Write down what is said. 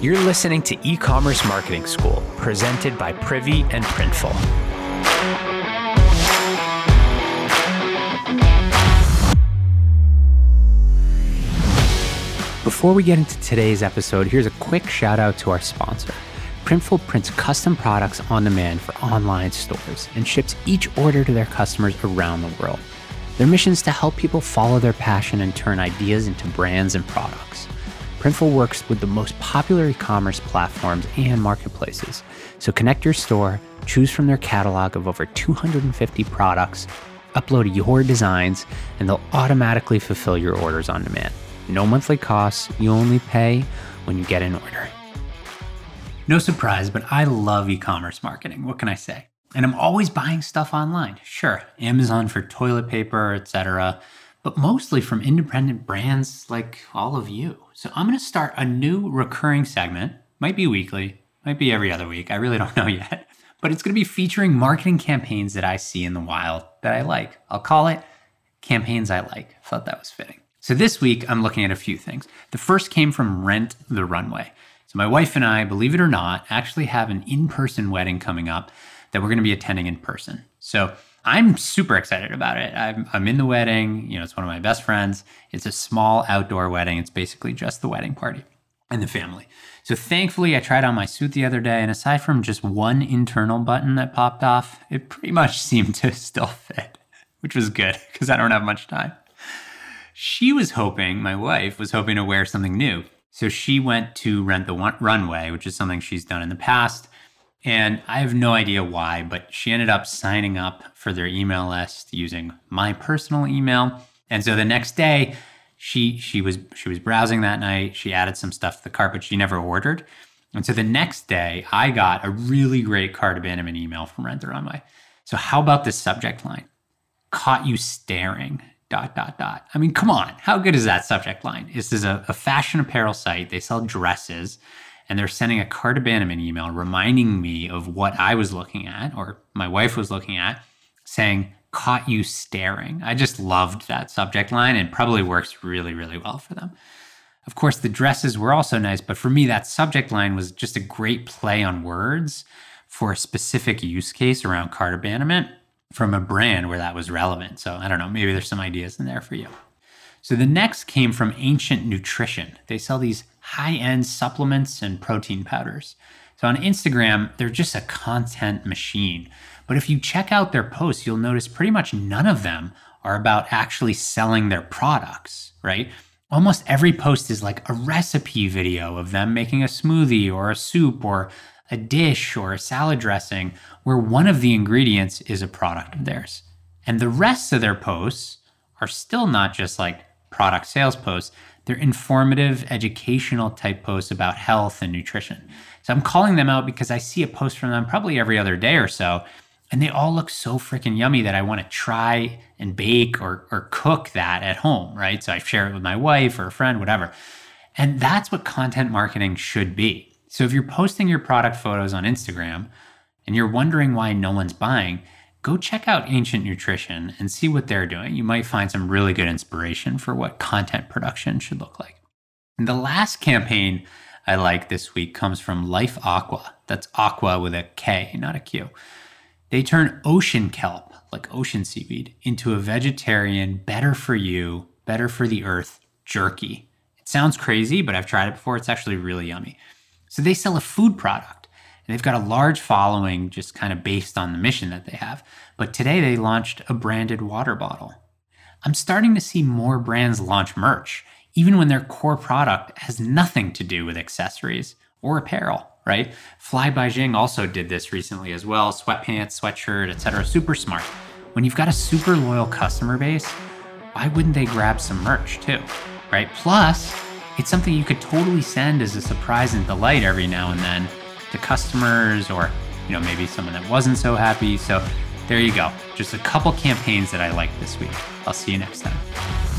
You're listening to E Commerce Marketing School, presented by Privy and Printful. Before we get into today's episode, here's a quick shout out to our sponsor. Printful prints custom products on demand for online stores and ships each order to their customers around the world. Their mission is to help people follow their passion and turn ideas into brands and products. Printful works with the most popular e commerce platforms and marketplaces. So connect your store, choose from their catalog of over 250 products, upload your designs, and they'll automatically fulfill your orders on demand. No monthly costs, you only pay when you get an order. No surprise, but I love e commerce marketing. What can I say? And I'm always buying stuff online. Sure, Amazon for toilet paper, etc but mostly from independent brands like all of you. So I'm going to start a new recurring segment, might be weekly, might be every other week. I really don't know yet. But it's going to be featuring marketing campaigns that I see in the wild that I like. I'll call it Campaigns I Like. I thought that was fitting. So this week, I'm looking at a few things. The first came from Rent the Runway. So my wife and I, believe it or not, actually have an in person wedding coming up that we're going to be attending in person. So I'm super excited about it. I'm, I'm in the wedding. You know, it's one of my best friends. It's a small outdoor wedding. It's basically just the wedding party and the family. So thankfully, I tried on my suit the other day, and aside from just one internal button that popped off, it pretty much seemed to still fit, which was good because I don't have much time. She was hoping, my wife was hoping to wear something new. So she went to rent the runway, which is something she's done in the past. And I have no idea why, but she ended up signing up for their email list using my personal email. And so the next day, she she was she was browsing that night. She added some stuff to the cart, but she never ordered. And so the next day, I got a really great cart abandonment email from Rent the Runway. So how about this subject line? Caught you staring. Dot dot dot. I mean, come on. How good is that subject line? This is a, a fashion apparel site. They sell dresses and they're sending a cart abandonment email reminding me of what I was looking at or my wife was looking at, saying, Caught you staring. I just loved that subject line and probably works really, really well for them. Of course, the dresses were also nice, but for me, that subject line was just a great play on words for a specific use case around cart abandonment from a brand where that was relevant. So I don't know, maybe there's some ideas in there for you. So the next came from Ancient Nutrition. They sell these high end supplements and protein powders. So on Instagram, they're just a content machine. But if you check out their posts, you'll notice pretty much none of them are about actually selling their products, right? Almost every post is like a recipe video of them making a smoothie or a soup or a dish or a salad dressing where one of the ingredients is a product of theirs. And the rest of their posts are still not just like product sales posts, they're informative, educational type posts about health and nutrition. So I'm calling them out because I see a post from them probably every other day or so. And they all look so freaking yummy that I want to try and bake or, or cook that at home, right? So I share it with my wife or a friend, whatever. And that's what content marketing should be. So if you're posting your product photos on Instagram and you're wondering why no one's buying, go check out Ancient Nutrition and see what they're doing. You might find some really good inspiration for what content production should look like. And the last campaign I like this week comes from Life Akua. That's aqua with a K, not a Q. They turn ocean kelp, like ocean seaweed, into a vegetarian, better for you, better for the earth jerky. It sounds crazy, but I've tried it before. It's actually really yummy. So they sell a food product They've got a large following just kind of based on the mission that they have. But today they launched a branded water bottle. I'm starting to see more brands launch merch, even when their core product has nothing to do with accessories or apparel, right? Fly by Jing also did this recently as well sweatpants, sweatshirt, etc. Super smart. When you've got a super loyal customer base, why wouldn't they grab some merch too, right? Plus, it's something you could totally send as a surprise and delight every now and then to customers or you know maybe someone that wasn't so happy. So there you go. Just a couple campaigns that i like this week. I'll see you next time